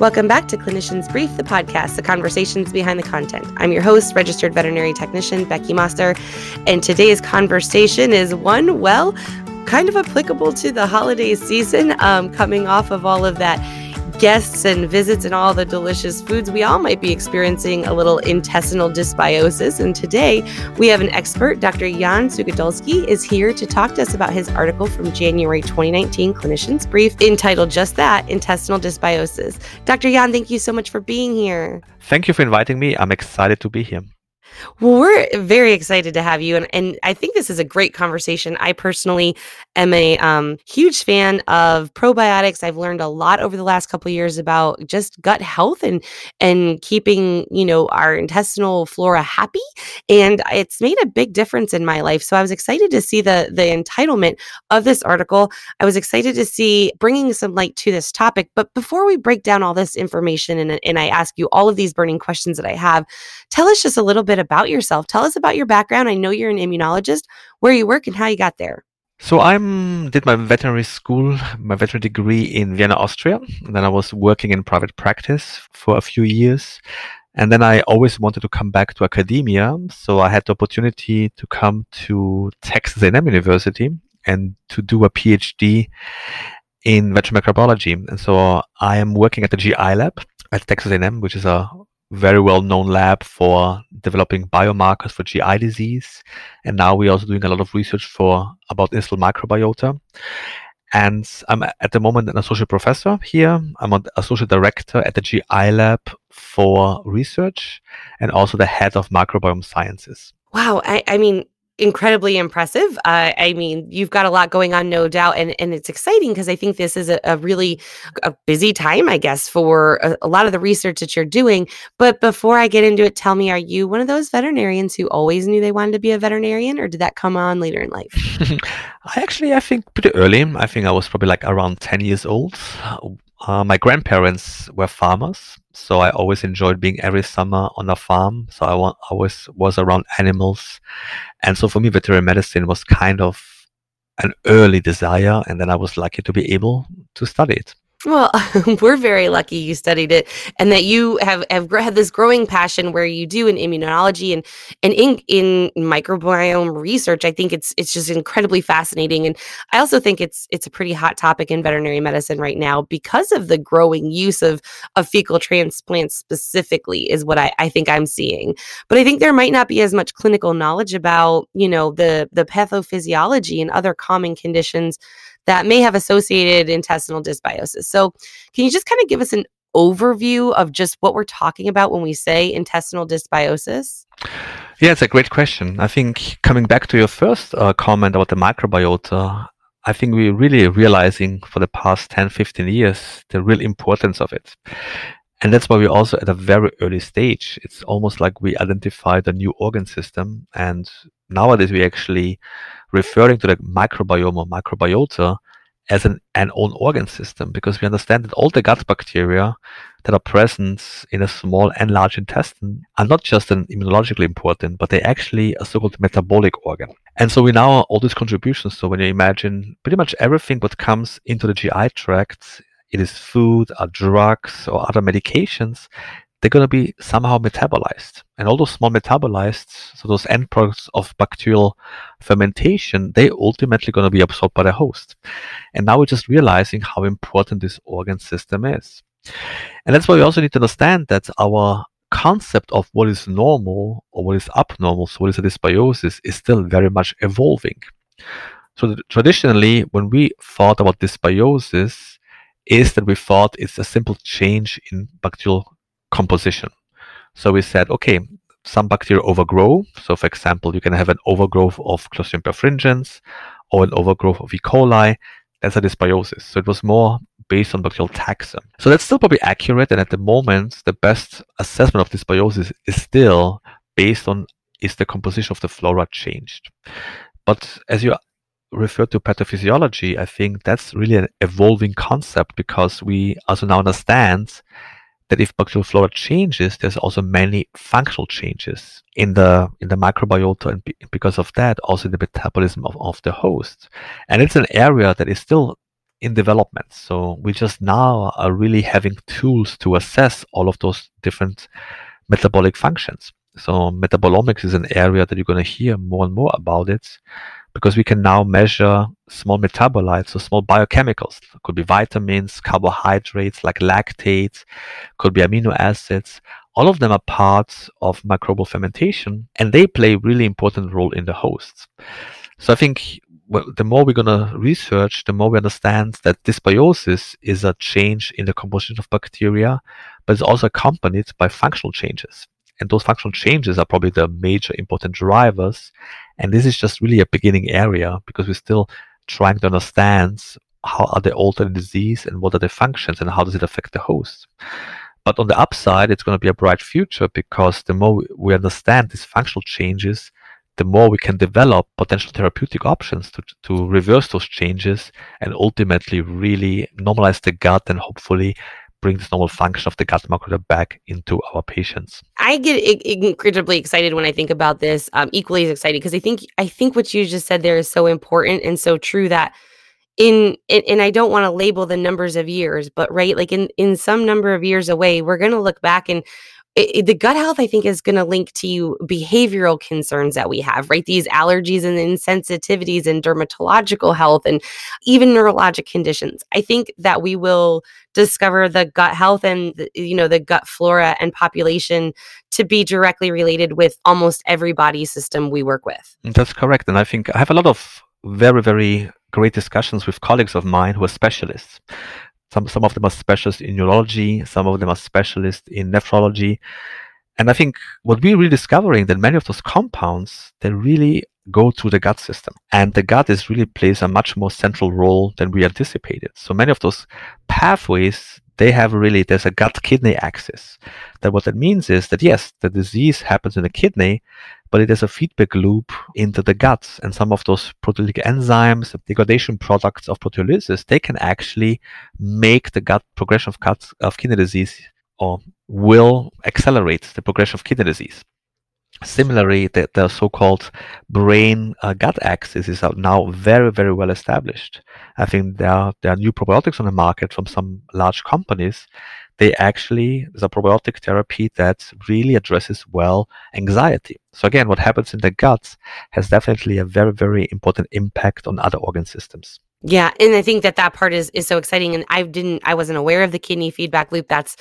Welcome back to Clinicians Brief, the podcast, the conversations behind the content. I'm your host, registered veterinary technician Beckie Mossor, and today's conversation is one, well, kind of applicable to the holiday season, um, coming off of all of that guests and visits and all the delicious foods, we all might be experiencing a little intestinal dysbiosis. And today we have an expert, Dr. Jan Suchodolski, is here to talk to us about his article from January 2019 Clinicians Brief entitled just that, Intestinal Dysbiosis. Dr. Jan, thank you so much for being here. Thank you for inviting me. I'm excited to be here. Well, we're very excited to have you. And, and I think this is a great conversation. I personally am a um, huge fan of probiotics. I've learned a lot over the last couple years about just gut health and and keeping, you know, our intestinal flora happy. And it's made a big difference in my life. So I was excited to see the the entitlement of this article. I was excited to see bringing some light to this topic. But before we break down all this information and, and I ask you all of these burning questions that I have, tell us just a little bit about yourself. Tell us about your background. I know you're an immunologist, where you work, and how you got there. So I did my veterinary school, my veterinary degree in Vienna, Austria. And then I was working in private practice for a few years. And then I always wanted to come back to academia. So I had the opportunity to come to Texas A&M University and to do a PhD in veterinary microbiology. And so I am working at the GI lab at Texas A&M, which is a very well known lab for developing biomarkers for GI disease. And now we're also doing a lot of research for about intestinal microbiota. And I'm at the moment an associate professor here. I'm an associate director at the GI lab for research and also the head of microbiome sciences. Wow. I, I mean, incredibly impressive. Uh, I mean, you've got a lot going on, no doubt, and and it's exciting because I think this is a, a, really a busy time, I guess, for a, a, lot of the research that you're doing. But before I get into it, tell me, are you one of those veterinarians who always knew they wanted to be a veterinarian, or did that come on later in life? I actually, I think pretty early. I think I was probably like around ten years old. Uh, my grandparents were farmers, so I always enjoyed being every summer on a farm. So I wa- always was around animals, and so for me, veterinary medicine was kind of an early desire, and then I was lucky to be able to study it. Well, we're very lucky you studied it and that you have, have had this growing passion where you do in immunology and and in in microbiome research. I think it's it's just incredibly fascinating, and I also think it's it's a pretty hot topic in veterinary medicine right now because of the growing use of of fecal transplants specifically is what I, I think I'm seeing. But I think there might not be as much clinical knowledge about you know the the pathophysiology and other common conditions that may have associated intestinal dysbiosis. So, can you just kind of give us an overview of just what we're talking about when we say intestinal dysbiosis? Yeah, it's a great question. I think coming back to your first uh, comment about the microbiota, I think we're really realizing for the past 10, 15 years the real importance of it. And that's why we're also at a very early stage. It's almost like we identified a new organ system. And nowadays we actually referring to the microbiome or microbiota as an, an own organ system because we understand that all the gut bacteria that are present in a small and large intestine are not just an immunologically important, but they're actually a so-called metabolic organ. And so we now all these contributions. So when you imagine pretty much everything what comes into the GI tract, it is food, or drugs, or other medications, they're going to be somehow metabolized. And all those small metabolites, so those end products of bacterial fermentation, they ultimately going to be absorbed by the host. And now we're just realizing how important this organ system is. And that's why we also need to understand that our concept of what is normal or what is abnormal, so what is a dysbiosis, is still very much evolving. So traditionally, when we thought about dysbiosis, is that we thought it's a simple change in bacterial composition. So we said, okay, some bacteria overgrow. So for example, you can have an overgrowth of Clostridium perfringens or an overgrowth of E. coli. That's a dysbiosis. So it was more based on bacterial taxon. So that's still probably accurate. And at the moment, the best assessment of dysbiosis is still based on is the composition of the flora changed. But as you refer to pathophysiology, I think that's really an evolving concept because we also now understand that if bacterial flora changes, there's also many functional changes in the in the microbiota, and because of that, also the metabolism of, of the host. And it's an area that is still in development. So we just now are really having tools to assess all of those different metabolic functions. So metabolomics is an area that you're going to hear more and more about it because we can now measure small metabolites, so small biochemicals. It could be vitamins, carbohydrates like lactates, could be amino acids. All of them are parts of microbial fermentation and they play a really important role in the hosts. So I think well, the more we're going to research, the more we understand that dysbiosis is a change in the composition of bacteria, but it's also accompanied by functional changes. And those functional changes are probably the major important drivers. And this is just really a beginning area because we're still trying to understand how are they altered in disease and what are the functions and how does it affect the host. But on the upside, it's going to be a bright future because the more we understand these functional changes, the more we can develop potential therapeutic options to, to reverse those changes and ultimately really normalize the gut and hopefully bring this normal function of the gut microbiota back into our patients. I get incredibly excited when I think about this. Um, equally as excited because I think I think what you just said there is so important and so true that in, and I don't want to label the numbers of years, but right, like in in some number of years away, we're going to look back and it, it, the gut health i think is going to link to you behavioral concerns that we have right? These allergies and insensitivities and dermatological health and even neurologic conditions. I think that we will discover the gut health and the, you know the gut flora and population to be directly related with almost every body system we work with. That's correct and i think i have a lot of very very great discussions with colleagues of mine who are specialists some, some of them are specialists in neurology, some of them are specialists in nephrology. And I think what we're really discovering that many of those compounds, they really go through the gut system. And the gut is really plays a much more central role than we anticipated. So many of those pathways, they have really, there's a gut kidney axis. That what that means is that yes, the disease happens in the kidney, but it is a feedback loop into the guts. And some of those proteolytic enzymes, degradation products of proteolysis, they can actually make the gut progression of, gut, of kidney disease or will accelerate the progression of kidney disease. Similarly, the, the so-called brain uh, gut axis is now very, very well established. I think there are, there are new probiotics on the market from some large companies they actually there's a probiotic therapy that really addresses well anxiety. So again, what happens in the gut has definitely a very very important impact on other organ systems. Yeah, and I think that that part is is so exciting, and I didn't, I wasn't aware of the kidney feedback loop. That's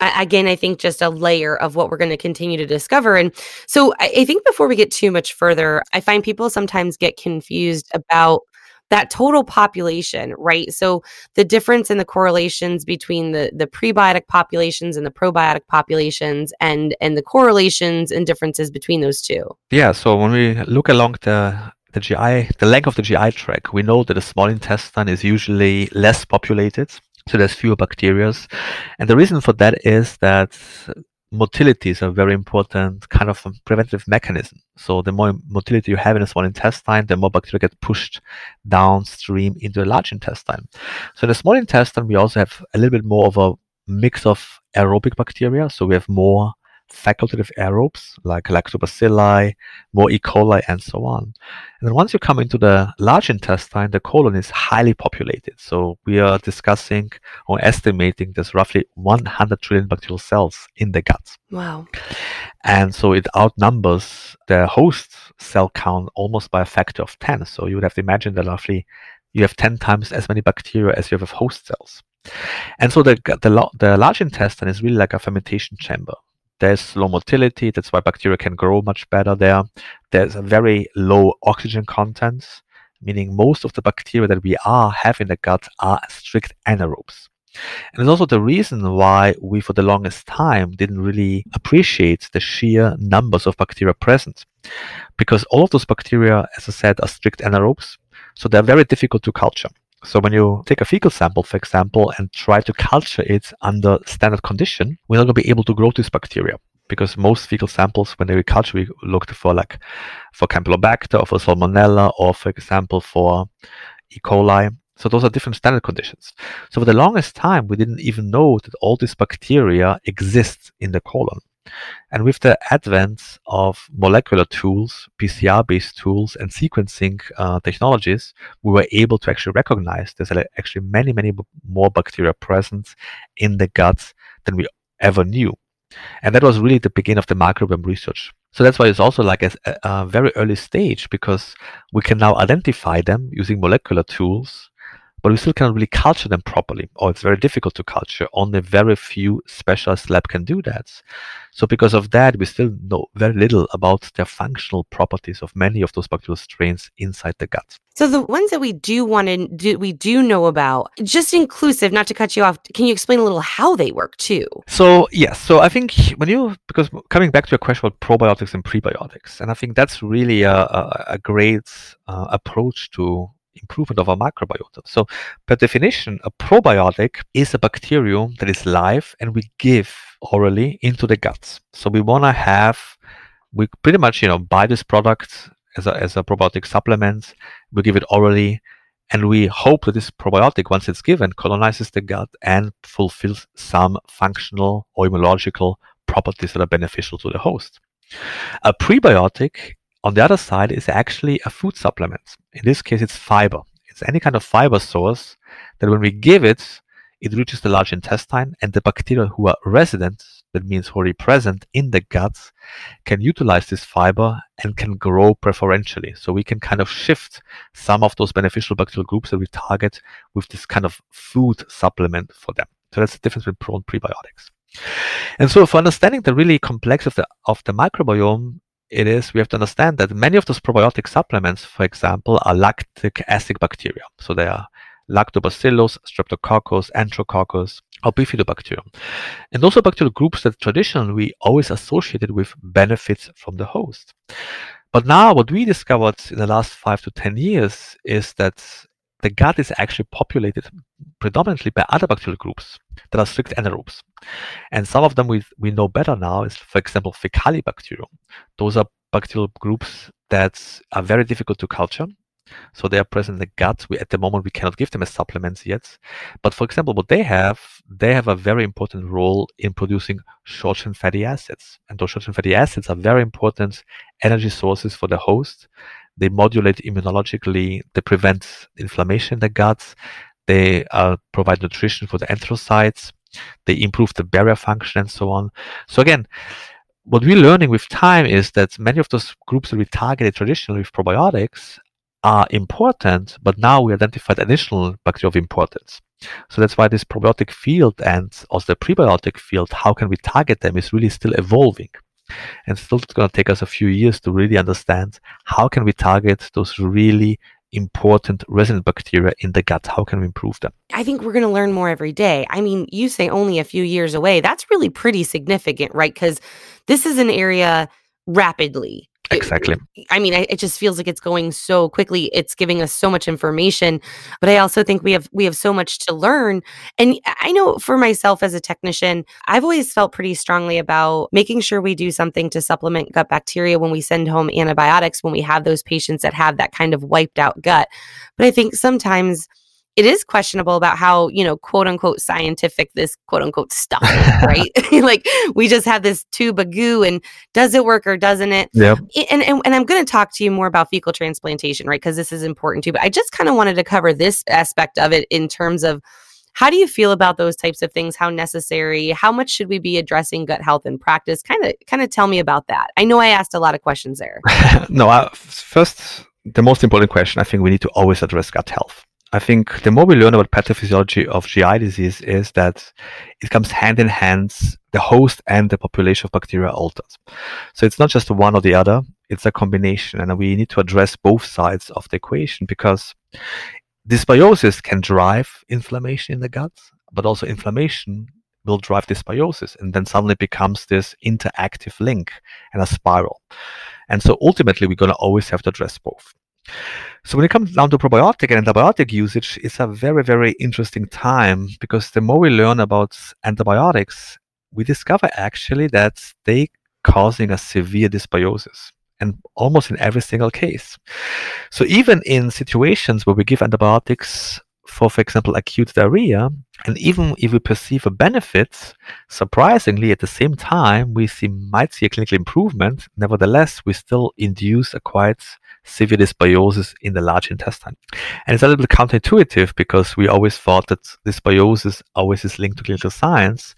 again, I think just a layer of what we're going to continue to discover. And so, I, I think before we get too much further, I find people sometimes get confused about that total population, right? So the difference in the correlations between the the prebiotic populations and the probiotic populations and and the correlations and differences between those two. Yeah, so when we look along the the GI, the length of the GI tract, we know that the small intestine is usually less populated so there's fewer bacteria. And the reason for that is that motility is a very important kind of preventive mechanism. So the more motility you have in the small intestine, the more bacteria get pushed downstream into the large intestine. So in the small intestine, we also have a little bit more of a mix of aerobic bacteria. So we have more facultative aerobes like lactobacilli, more E. coli, and so on. And then once you come into the large intestine, the colon is highly populated. So we are discussing or estimating there's roughly 100 trillion bacterial cells in the gut. Wow. And so it outnumbers the host cell count almost by a factor of 10. So you would have to imagine that roughly you have 10 times as many bacteria as you have of host cells. And so the, the, the large intestine is really like a fermentation chamber. There's low motility, that's why bacteria can grow much better there. There's a very low oxygen content, meaning most of the bacteria that we are have in the gut are strict anaerobes. And it's also the reason why we, for the longest time, didn't really appreciate the sheer numbers of bacteria present. Because all of those bacteria, as I said, are strict anaerobes, so they're very difficult to culture. So when you take a fecal sample, for example, and try to culture it under standard condition, we're not going to be able to grow this bacteria because most fecal samples, when they culture, we looked for like for Campylobacter or for Salmonella or, for example, for E. coli. So those are different standard conditions. So for the longest time, we didn't even know that all these bacteria exist in the colon. And with the advent of molecular tools, PCR based tools, and sequencing uh, technologies, we were able to actually recognize there's actually many, many more bacteria present in the gut than we ever knew. And that was really the beginning of the microbiome research. So that's why it's also like a, a very early stage because we can now identify them using molecular tools but we still cannot really culture them properly, or it's very difficult to culture. Only very few specialized lab can do that. So because of that, we still know very little about the functional properties of many of those bacterial strains inside the gut. So the ones that we do want to do, we do know about, just inclusive, not to cut you off. Can you explain a little how they work too? So yes, so I think when you because coming back to your question about probiotics and prebiotics, and I think that's really a, a, a great uh, approach to improvement of our microbiota. So, per definition, a probiotic is a bacterium that is live and we give orally into the guts. So we want to have, we pretty much, you know, buy this product as a, as a probiotic supplement. We give it orally and we hope that this probiotic, once it's given, colonizes the gut and fulfills some functional or immunological properties that are beneficial to the host. A prebiotic on the other side is actually a food supplement. In this case, it's fiber. It's any kind of fiber source that when we give it, it reaches the large intestine and the bacteria who are resident, that means already present in the guts, can utilize this fiber and can grow preferentially. So we can kind of shift some of those beneficial bacterial groups that we target with this kind of food supplement for them. So that's the difference between pro and prebiotics. And so for understanding the really complex of the of the microbiome, it is we have to understand that many of those probiotic supplements, for example, are lactic acid bacteria. So they are lactobacillus, streptococcus, enterococcus, or bifidobacterium. And those are bacterial groups that traditionally we always associated with benefits from the host. But now what we discovered in the last five to 10 years is that the gut is actually populated predominantly by other bacterial groups that are strict anaerobes. And some of them we, we know better now is, for example, Faecalibacterium. Those are bacterial groups that are very difficult to culture. So they are present in the gut. We, at the moment, we cannot give them as supplements yet. But for example, what they have, they have a very important role in producing short chain fatty acids. And those short chain fatty acids are very important energy sources for the host. They modulate immunologically. They prevent inflammation in the gut. They uh, provide nutrition for the enterocytes. They improve the barrier function and so on. So again, what we're learning with time is that many of those groups that we targeted traditionally with probiotics are important, but now we identified additional bacteria of importance. So that's why this probiotic field and also the prebiotic field, how can we target them, is really still evolving. And still it's going to take us a few years to really understand how can we target those really important resident bacteria in the gut? How can we improve them? I think we're going to learn more every day. I mean, you say only a few years away. That's really pretty significant, right? Because this is an area rapidly Exactly. I mean, it just feels like it's going so quickly. It's giving us so much information, but I also think we have we have so much to learn. And I know for myself as a technician, I've always felt pretty strongly about making sure we do something to supplement gut bacteria when we send home antibiotics when we have those patients that have that kind of wiped out gut. But I think sometimes it is questionable about how you know quote unquote scientific this quote unquote stuff right? Like we just have this tube of goo and does it work or doesn't it? Yeah and, and, and i'm going to talk to you more about fecal transplantation right? Because this is important too but i just kind of wanted to cover this aspect of it in terms of how do you feel about those types of things? How necessary? How much should we be addressing gut health in practice? Kind of kind of tell me about that. I know i asked a lot of questions there. No uh, first the most important question i think we need to always address gut health I think the more we learn about pathophysiology of GI disease is that it comes hand in hand, the host and the population of bacteria alters. So it's not just one or the other, it's a combination. And we need to address both sides of the equation because dysbiosis can drive inflammation in the gut, but also inflammation will drive dysbiosis. And then suddenly becomes this interactive link and a spiral. And so ultimately, we're going to always have to address both. So when it comes down to probiotic and antibiotic usage, it's a very, very interesting time because the more we learn about antibiotics, we discover actually that they causing a severe dysbiosis and almost in every single case. So even in situations where we give antibiotics for, for example, acute diarrhea, and even if we perceive a benefit, surprisingly, at the same time, we see, might see a clinical improvement. Nevertheless, we still induce a quite severe dysbiosis in the large intestine. And it's a little bit counterintuitive because we always thought that dysbiosis always is linked to clinical signs.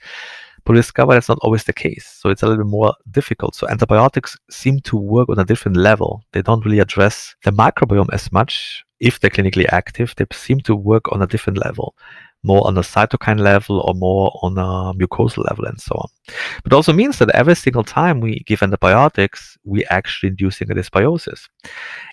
But we discover that's not always the case. So it's a little bit more difficult. So antibiotics seem to work on a different level. They don't really address the microbiome as much if they're clinically active. They seem to work on a different level more on a cytokine level or more on a mucosal level and so on. But also means that every single time we give antibiotics, we actually inducing a dysbiosis.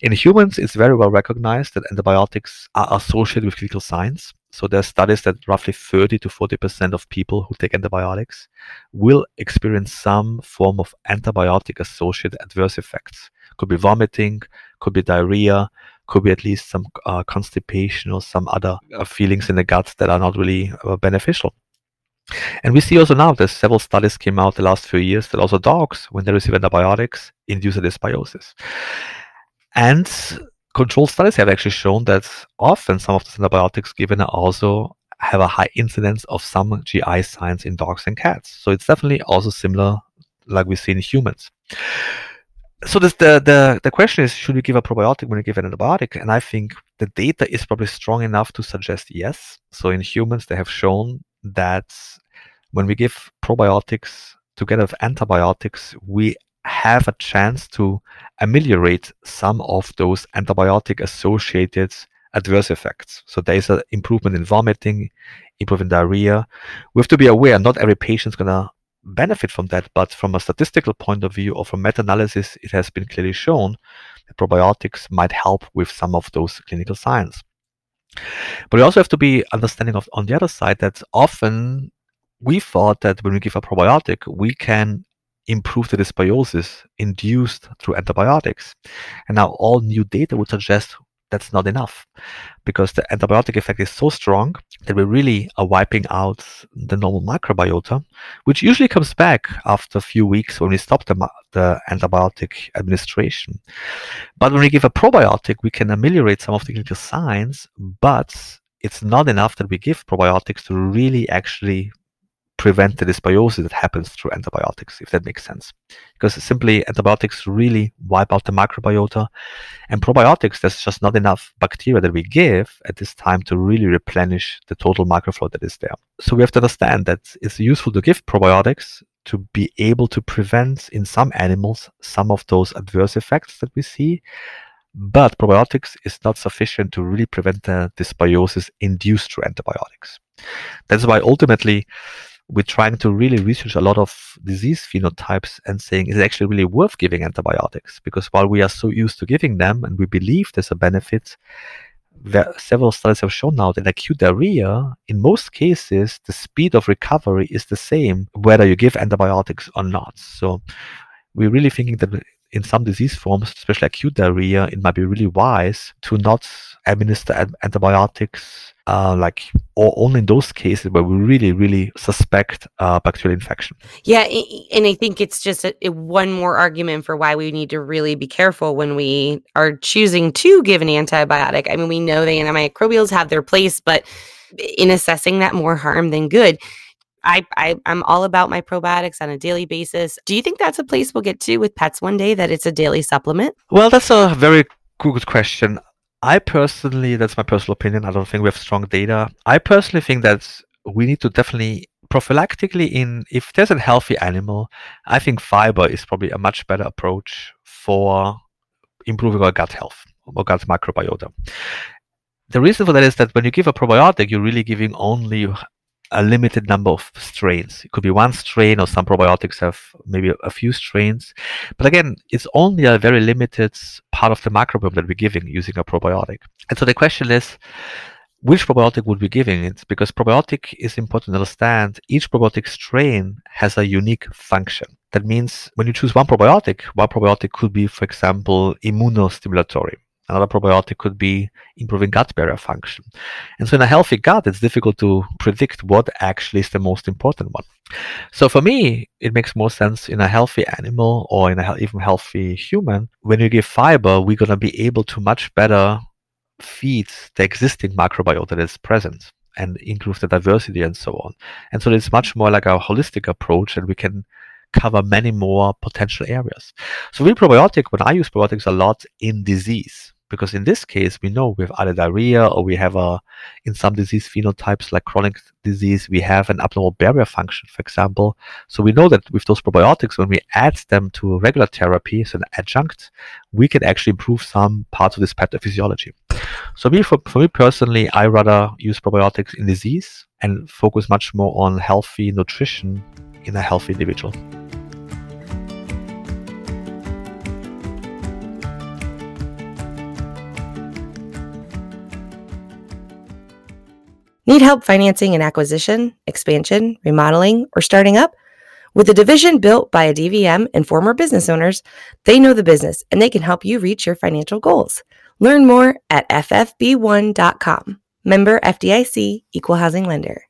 In humans, it's very well recognized that antibiotics are associated with clinical signs. So there's studies that roughly 30 to 40% of people who take antibiotics will experience some form of antibiotic associated adverse effects. Could be vomiting, could be diarrhea, could be at least some uh, constipation or some other uh, feelings in the gut that are not really uh, beneficial. And we see also now that several studies came out the last few years that also dogs, when they receive antibiotics, induce a dysbiosis. And control studies have actually shown that often some of the antibiotics given also have a high incidence of some GI signs in dogs and cats. So it's definitely also similar like we see in humans so this, the, the the question is should we give a probiotic when we give an antibiotic? And i think the data is probably strong enough to suggest yes. So in humans they have shown that when we give probiotics together with antibiotics we have a chance to ameliorate some of those antibiotic associated adverse effects. So there is an improvement in vomiting improvement in diarrhea. We have to be aware not every patient is going to benefit from that. But from a statistical point of view or from meta-analysis, it has been clearly shown that probiotics might help with some of those clinical signs. But we also have to be understanding of on the other side that often we thought that when we give a probiotic, we can improve the dysbiosis induced through antibiotics. And now all new data would suggest that's not enough because the antibiotic effect is so strong that we really are wiping out the normal microbiota, which usually comes back after a few weeks when we stop the, the antibiotic administration. But when we give a probiotic, we can ameliorate some of the clinical signs, but it's not enough that we give probiotics to really actually prevent the dysbiosis that happens through antibiotics, if that makes sense. Because simply antibiotics really wipe out the microbiota, and probiotics, there's just not enough bacteria that we give at this time to really replenish the total microflora that is there. So we have to understand that it's useful to give probiotics to be able to prevent in some animals some of those adverse effects that we see. But probiotics is not sufficient to really prevent the dysbiosis induced through antibiotics. That's why ultimately we're trying to really research a lot of disease phenotypes and saying is it actually really worth giving antibiotics? Because while we are so used to giving them and we believe there's a benefit there, several studies have shown now that acute diarrhea in most cases the speed of recovery is the same whether you give antibiotics or not. So we're really thinking that in some disease forms especially acute diarrhea it might be really wise to not administer antibiotics uh, like or only in those cases where we really really suspect uh, bacterial infection yeah and i think it's just a, one more argument for why we need to really be careful when we are choosing to give an antibiotic i mean we know the antimicrobials have their place but in assessing that more harm than good I, I I'm all about my probiotics on a daily basis. Do you think that's a place we'll get to with pets one day that it's a daily supplement? Well, that's a very good question. I personally, that's my personal opinion. I don't think we have strong data. I personally think that we need to definitely prophylactically in if there's a healthy animal, I think fiber is probably a much better approach for improving our gut health or gut microbiota. The reason for that is that when you give a probiotic, you're really giving only a limited number of strains. It could be one strain, or some probiotics have maybe a few strains. But again, it's only a very limited part of the microbiome that we're giving using a probiotic. And so the question is, which probiotic would we be giving it? Because probiotic is important to understand. Each probiotic strain has a unique function. That means when you choose one probiotic, one probiotic could be, for example, immunostimulatory. Another probiotic could be improving gut barrier function. And so in a healthy gut, it's difficult to predict what actually is the most important one. So for me, it makes more sense in a healthy animal or in a even healthy human. When you give fiber, we're going to be able to much better feed the existing microbiota that is present and improve the diversity and so on. And so it's much more like a holistic approach and we can cover many more potential areas. So with probiotic, when I use probiotics a lot in disease, because in this case we know we have either diarrhea or we have a in some disease phenotypes like chronic disease we have an abnormal barrier function for example. So we know that with those probiotics when we add them to regular therapy as an adjunct we can actually improve some parts of this pathophysiology. So me for, for me personally i rather use probiotics in disease and focus much more on healthy nutrition in a healthy individual Need help financing an acquisition, expansion, remodeling, or starting up? With a division built by a DVM and former business owners, they know the business and they can help you reach your financial goals. Learn more at ffb1.com. Member FDIC, Equal Housing Lender.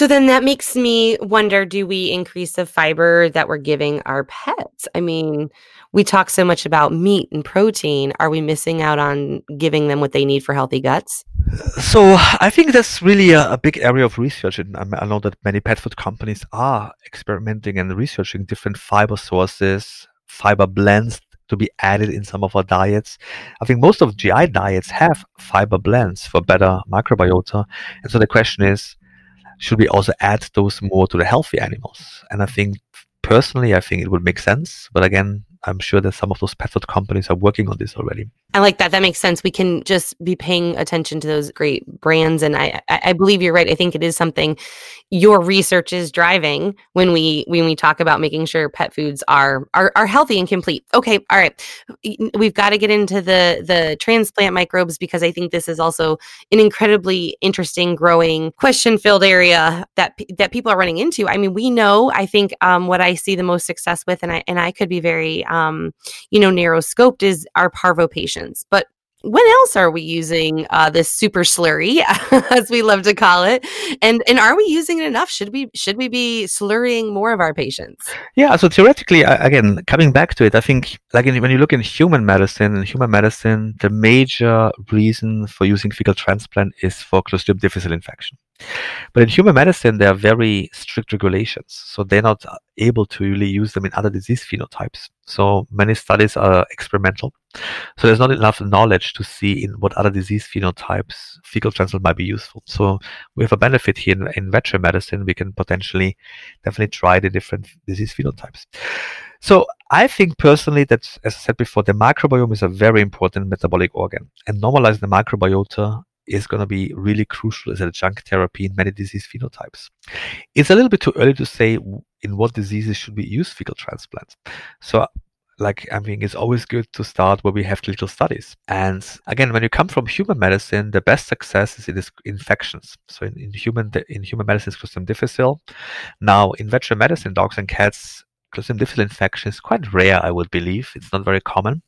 So then that makes me wonder do we increase the fiber that we're giving our pets? I mean, we talk so much about meat and protein. Are we missing out on giving them what they need for healthy guts? So I think that's really a, a big area of research. And I know that many pet food companies are experimenting and researching different fiber sources, fiber blends to be added in some of our diets. I think most of GI diets have fiber blends for better microbiota. And so the question is, should we also add those more to the healthy animals? And I think personally, I think it would make sense. But again, I'm sure that some of those pet food companies are working on this already. I like that. That makes sense. We can just be paying attention to those great brands, and I, I believe you're right. I think it is something your research is driving when we when we talk about making sure pet foods are are, are healthy and complete. Okay, all right, we've got to get into the the transplant microbes because I think this is also an incredibly interesting, growing, question filled area that that people are running into. I mean, we know. I think um, what I see the most success with, and I and I could be very um, you know narrow scoped is our parvo patients. But when else are we using uh, this super slurry, as we love to call it, and and are we using it enough? Should we should we be slurrying more of our patients? Yeah. So theoretically, again, coming back to it, I think like in, when you look in human medicine, in human medicine, the major reason for using fecal transplant is for Clostridium difficile infection. But in human medicine, there are very strict regulations, so they're not able to really use them in other disease phenotypes. So many studies are experimental. So there's not enough knowledge to see in what other disease phenotypes fecal transplant might be useful. So we have a benefit here in, in veterinary medicine. We can potentially definitely try the different disease phenotypes. So I think personally that, as I said before, the microbiome is a very important metabolic organ, and normalizing the microbiota is going to be really crucial as a adjunct therapy in many disease phenotypes. It's a little bit too early to say in what diseases should we use fecal transplants. So like I mean, it's always good to start where we have clinical studies. And again, when you come from human medicine, the best success is in infections. So in, in human in human medicine, it's Clostridium difficile. Now in veterinary medicine, dogs and cats, Clostridium difficile infection is quite rare, I would believe. It's not very common.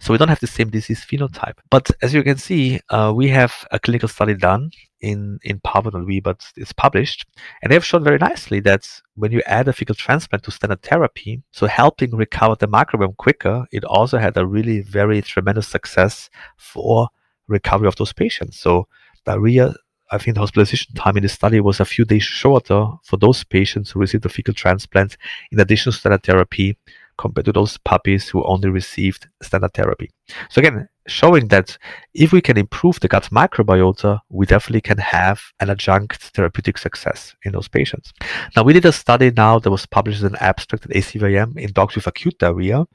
So we don't have the same disease phenotype. But as you can see, uh, we have a clinical study done in, in Parvo, not we, but it's published. And they have shown very nicely that when you add a fecal transplant to standard therapy, so helping recover the microbiome quicker, it also had a really very tremendous success for recovery of those patients. So diarrhea I think the hospitalization time in the study was a few days shorter for those patients who received a fecal transplant in addition to standard therapy compared to those puppies who only received standard therapy. So again, showing that if we can improve the gut microbiota, we definitely can have an adjunct therapeutic success in those patients. Now we did a study now that was published as an abstract at ACVIM in dogs with acute diarrhea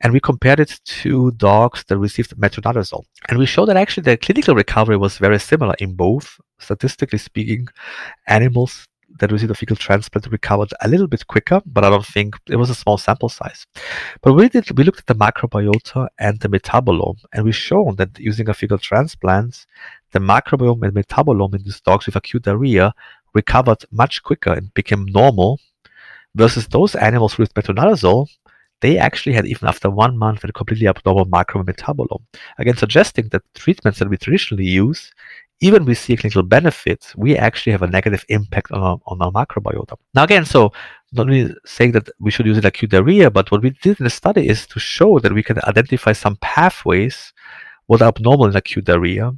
and we compared it to dogs that received metronidazole. And we showed that actually the clinical recovery was very similar in both, statistically speaking, animals that received a fecal transplant recovered a little bit quicker, but I don't think it was a small sample size. But we did we looked at the microbiota and the metabolome, and we showed that using a fecal transplant, the microbiome and metabolome in these dogs with acute diarrhea recovered much quicker and became normal versus those animals with metronidazole they actually had even after one month a completely abnormal micrometabolome. Again, suggesting that treatments that we traditionally use even we see a clinical benefit, we actually have a negative impact on our, on our microbiota. Now, again, so not only saying that we should use it acute diarrhea, but what we did in the study is to show that we can identify some pathways what are abnormal in acute diarrhea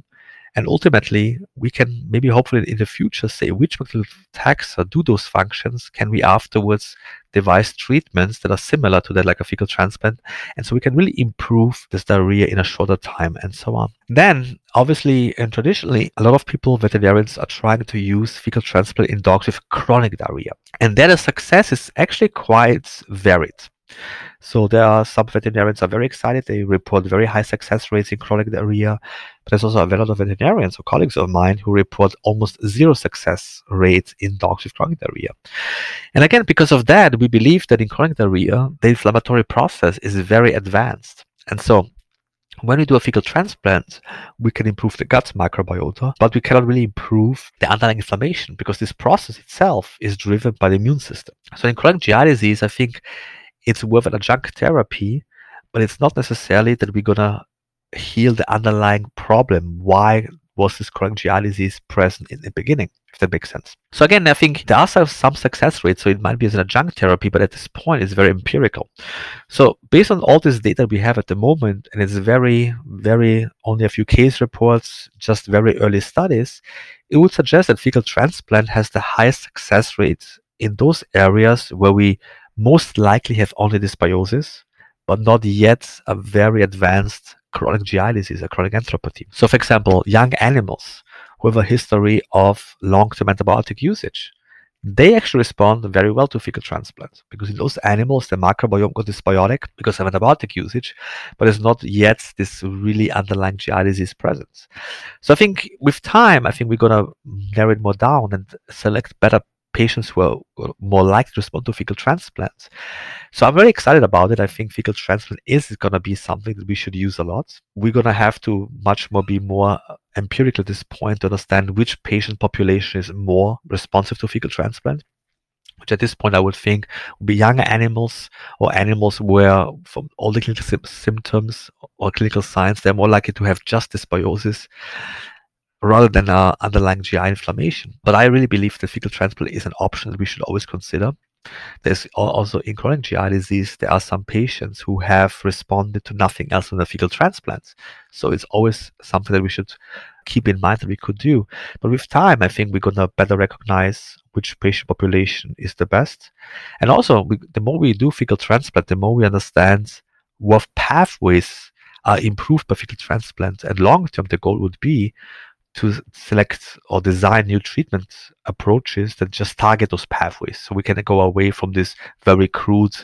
and ultimately, we can maybe hopefully in the future say which bacterial or do those functions. Can we afterwards devise treatments that are similar to that, like a fecal transplant? And so we can really improve this diarrhea in a shorter time and so on. Then, obviously, and traditionally, a lot of people, veterinarians, are trying to use fecal transplant in dogs with chronic diarrhea. And there the success is actually quite varied. So there are some veterinarians are very excited. They report very high success rates in chronic diarrhea. But there's also a lot of veterinarians or colleagues of mine who report almost zero success rates in dogs with chronic diarrhea. And again, because of that, we believe that in chronic diarrhea, the inflammatory process is very advanced. And so when we do a fecal transplant, we can improve the gut microbiota, but we cannot really improve the underlying inflammation because this process itself is driven by the immune system. So in chronic GI disease, I think it's worth an adjunct therapy, but it's not necessarily that we're gonna heal the underlying problem. Why was this chronic GI disease present in the beginning? If that makes sense. So again, I think there are some success rates, so it might be as an adjunct therapy, but at this point, it's very empirical. So based on all this data we have at the moment, and it's very, very only a few case reports, just very early studies, it would suggest that fecal transplant has the highest success rate in those areas where we most likely have only dysbiosis, but not yet a very advanced chronic GI disease, a chronic enteropathy. So, for example, young animals who have a history of long-term antibiotic usage, they actually respond very well to fecal transplants because in those animals the microbiome got dysbiotic because of antibiotic usage, but there's not yet this really underlying GI disease presence. So I think with time, I think we're gonna narrow it more down and select better patients who are more likely to respond to fecal transplants. So I'm very excited about it. I think fecal transplant is going to be something that we should use a lot. We're going to have to much more be more uh, empirical at this point to understand which patient population is more responsive to fecal transplant. Which at this point I would think would be younger animals or animals where, from all the clinical symptoms or clinical signs, they're more likely to have just dysbiosis rather than uh, underlying GI inflammation. But I really believe that fecal transplant is an option that we should always consider. There's also in chronic GI disease, there are some patients who have responded to nothing else than the fecal transplants. So it's always something that we should keep in mind that we could do. But with time, I think we're going to better recognize which patient population is the best. And also, we, the more we do fecal transplant, the more we understand what pathways are improved by fecal transplant. And long term, the goal would be to select or design new treatment approaches that just target those pathways so we can go away from this very crude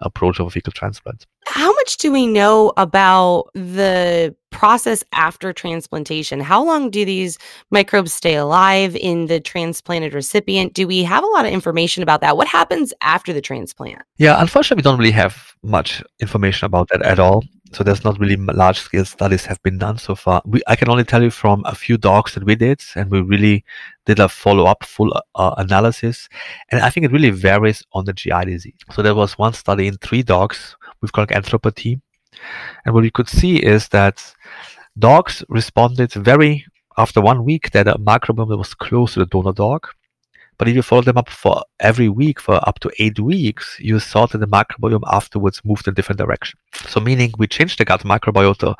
approach of a fecal transplant. How much do we know about the process after transplantation? How long do these microbes stay alive in the transplanted recipient? Do we have a lot of information about that? What happens after the transplant? Yeah, unfortunately, we don't really have much information about that at all so there's not really large scale studies have been done so far. We, I can only tell you from a few dogs that we did, and we really did a follow up full uh, analysis. And I think it really varies on the GI disease. So there was one study in three dogs with chronic enteropathy, and what we could see is that dogs responded very after one week that a microbiome was close to the donor dog but if you follow them up for every week for up to eight weeks, you saw that the microbiome afterwards moved in a different direction. So meaning we changed the gut microbiota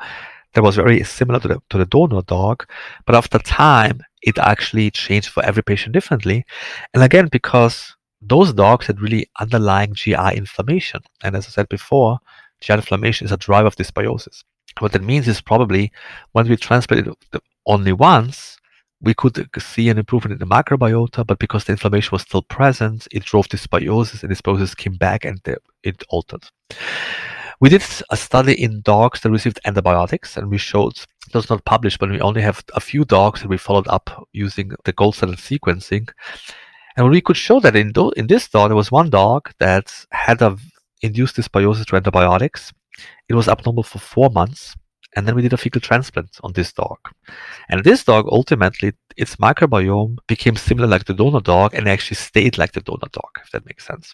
that was very similar to the, to the donor dog, but after time, it actually changed for every patient differently. And again, because those dogs had really underlying GI inflammation. And as I said before, GI inflammation is a driver of dysbiosis. What that means is probably when we transplant it only once, we could see an improvement in the microbiota, but because the inflammation was still present, it drove dysbiosis, and dysbiosis came back and it altered. We did a study in dogs that received antibiotics, and we showed it was not published, but we only have a few dogs that we followed up using the gold standard sequencing. And we could show that in, do- in this dog, there was one dog that had a induced dysbiosis to antibiotics. It was abnormal for four months and then we did a fecal transplant on this dog. And this dog, ultimately, its microbiome became similar like the donor dog and actually stayed like the donor dog, if that makes sense.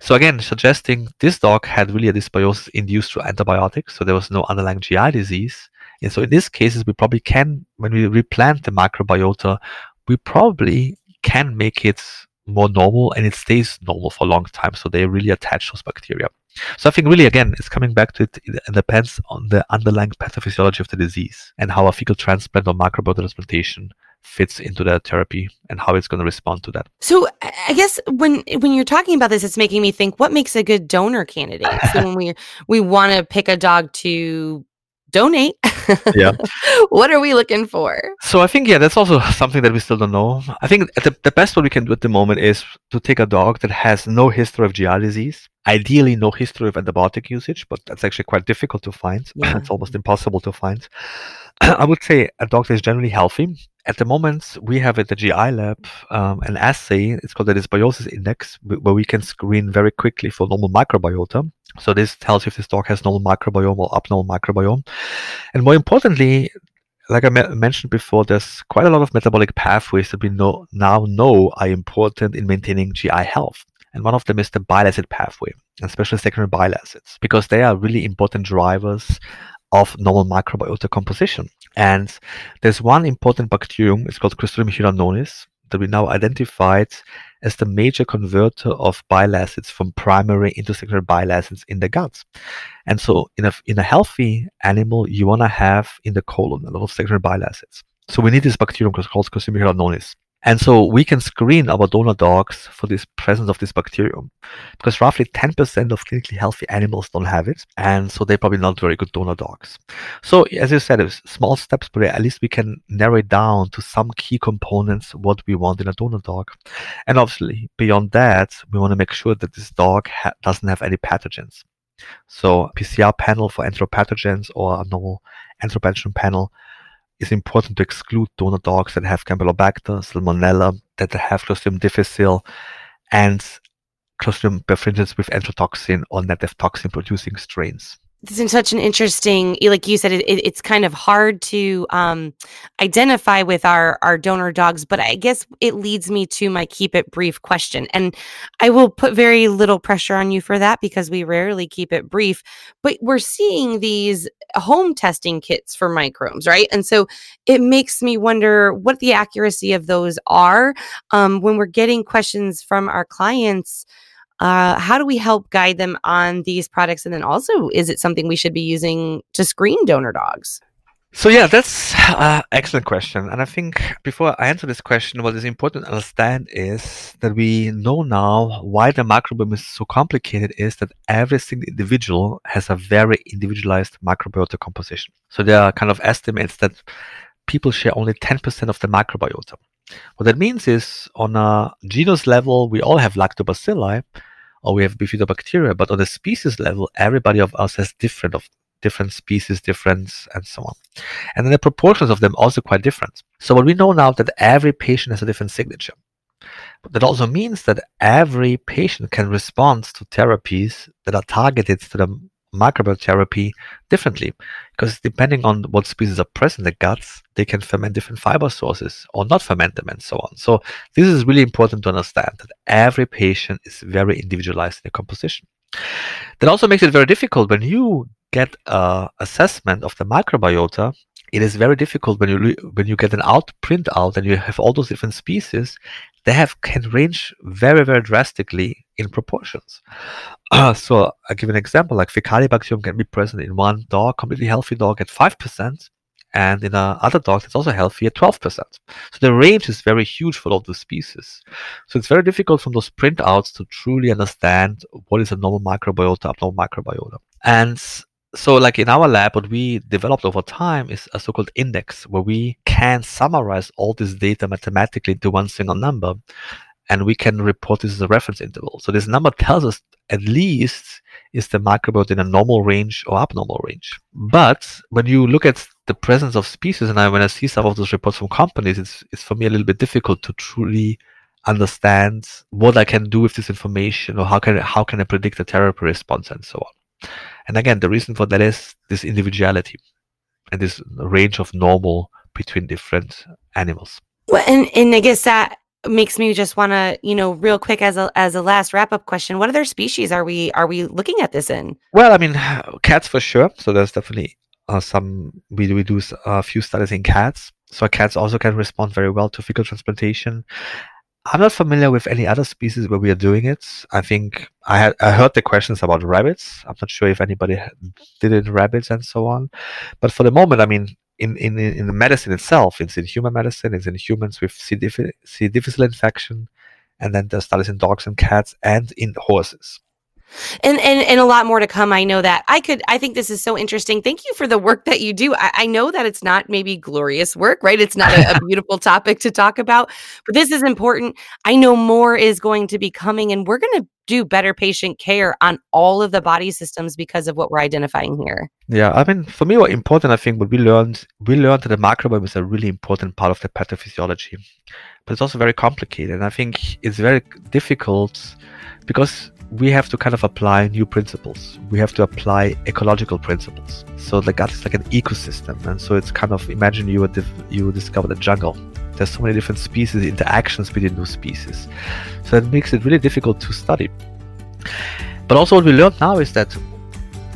So again, suggesting this dog had really a dysbiosis induced through antibiotics, so there was no underlying GI disease, And so in these cases, we probably can, when we replant the microbiota, we probably can make it more normal and it stays normal for a long time. So they really attach those bacteria. So I think really, again, it's coming back to it. It depends on the underlying pathophysiology of the disease and how a fecal transplant or microbiota transplantation fits into that therapy and how it's going to respond to that. So I guess when when you're talking about this, it's making me think what makes a good donor candidate. So when we we want to pick a dog to donate. Yeah. what are we looking for? So I think yeah, that's also something that we still don't know. I think the, the best what we can do at the moment is to take a dog that has no history of GI disease, ideally no history of antibiotic usage, but that's actually quite difficult to find. Yeah. it's almost impossible to find. I would say a dog that is generally healthy. At the moment, we have at the GI lab um, an assay. It's called the dysbiosis index, where we can screen very quickly for normal microbiota. So this tells you if this dog has normal microbiome or abnormal microbiome. And more importantly, like I me- mentioned before, there's quite a lot of metabolic pathways that we know now know are important in maintaining GI health. And one of them is the bile acid pathway, especially secondary bile acids, because they are really important drivers of normal microbiota composition. And there's one important bacterium, it's called Clostridium hiranonis, that we now identified as the major converter of bile acids from primary into secondary bile acids in the gut. And so in a, in a healthy animal, you want to have in the colon a lot of secondary bile acids. So we need this bacterium called Clostridium hiranonis. And so we can screen our donor dogs for this presence of this bacterium because roughly 10% of clinically healthy animals don't have it. And so they're probably not very good donor dogs. So as you said, it's small steps, but at least we can narrow it down to some key components, what we want in a donor dog. And obviously beyond that, we want to make sure that this dog ha- doesn't have any pathogens. So PCR panel for enteropathogens or a normal enteropathogen panel is important to exclude donor dogs that have Campylobacter, Salmonella, that have Clostridium difficile, and Clostridium perfringens with enterotoxin or netF toxin producing strains. This is such an interesting, like you said, it, it, it's kind of hard to um, identify with our our donor dogs, but I guess it leads me to my keep it brief question, and I will put very little pressure on you for that because we rarely keep it brief. But we're seeing these home testing kits for microbes, right? And so it makes me wonder what the accuracy of those are um, when we're getting questions from our clients uh, how do we help guide them on these products and then also is it something we should be using to screen donor dogs So yeah, that's an excellent question. And I think before I answer this question, what is important to understand is that we know now why the microbiome is so complicated is that every single individual has a very individualized microbiota composition. So there are kind of estimates that people share only 10% of the microbiota. What that means is on a genus level, we all have lactobacilli or we have bifidobacteria, but on a species level, everybody of us has different of different species, different and so on. And then the proportions of them also quite different. So what we know now that every patient has a different signature. But that also means that every patient can respond to therapies that are targeted to the microbial therapy differently because depending on what species are present in the guts they can ferment different fiber sources or not ferment them and so on. So this is really important to understand that every patient is very individualized in their composition. That also makes it very difficult when you get a assessment of the microbiota it is very difficult when you when you get an out print out and you have all those different species they have can range very very drastically in proportions. Uh, so i give an example like Faecalibacterium can be present in one dog completely healthy dog at 5% and in a other dog that's also healthy at 12% so the range is very huge for all the species. So it's very difficult from those printouts to truly understand what is a normal microbiota abnormal microbiota. And so like in our lab what we developed over time is a so-called index where we can summarize all this data mathematically into one single number and we can report this as a reference interval. So this number tells us at least is the microbiota in a normal range or abnormal range. But when you look at the presence of species and I, when i see some of those reports from companies it's, it's for me a little bit difficult to truly understand what i can do with this information or how can how can i predict the therapy response and so on and again, the reason for that is this individuality and this range of normal between different animals. well and and i guess that makes me just want to you know real quick as a as a last wrap up question what other species are we are we looking at this in Well, I mean, cats for sure. So there's definitely uh, some we, we do a few studies in cats so cats also can respond very well to fecal transplantation i'm not familiar with any other species where we are doing it. I think i had i heard the questions about rabbits. I'm not sure if anybody did it in rabbits and so on. But for the moment i mean in, in, in the medicine itself, it's in human medicine, it's in humans with C. difficile infection, and then there's studies in dogs and cats and in horses and and and a lot more to come. I know that. I could i think this is so interesting. Thank you for the work that you do. I, I know that it's not maybe glorious work right? It's not a, a, beautiful topic to talk about but this is important. I know more is going to be coming and we're going to do better patient care on all of the body systems because of what we're identifying here. Yeah i mean for me what important i think what we learned we learned that the microbiome is a really important part of the pathophysiology but it's also very complicated and i think it's very difficult because we have to kind of apply new principles. We have to apply ecological principles. So the gut is like an ecosystem, and so it's kind of imagine you you discover the jungle. There's so many different species, interactions between those species. So that makes it really difficult to study. But also what we learned now is that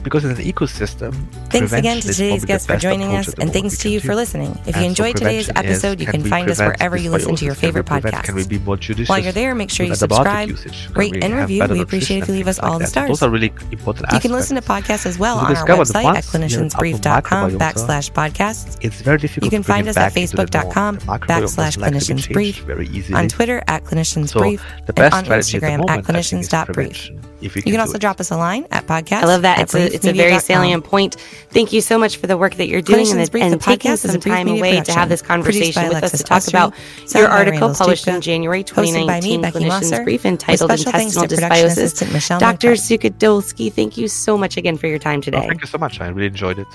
because it's an ecosystem. Thanks again to today's guest for joining us, and thanks to you for listening. If you enjoyed today's episode, you can find us wherever you listen to your favorite podcast. While you're there, make sure you subscribe, rate, and review. We appreciate if you leave us all the stars. Those are really important You can listen to podcasts as well on our website at cliniciansbrief.com backslash podcasts. It's very difficult. You can find us at facebook.com backslash cliniciansbrief, on Twitter at cliniciansbrief, and on Instagram at clinicians.brief. You can, you can also drop us a line at podcast. I love that. It's a, it's a very salient point. Thank you so much for the work that you're doing and, and taking some time away production. to have this conversation with Alexis us to talk Austri, about your article published in January 2019, me, Clinicians Mossor, Brief, entitled Intestinal Dysbiosis. Dr. Suchodolski, thank you so much again for your time today. thank you so much. I really enjoyed it.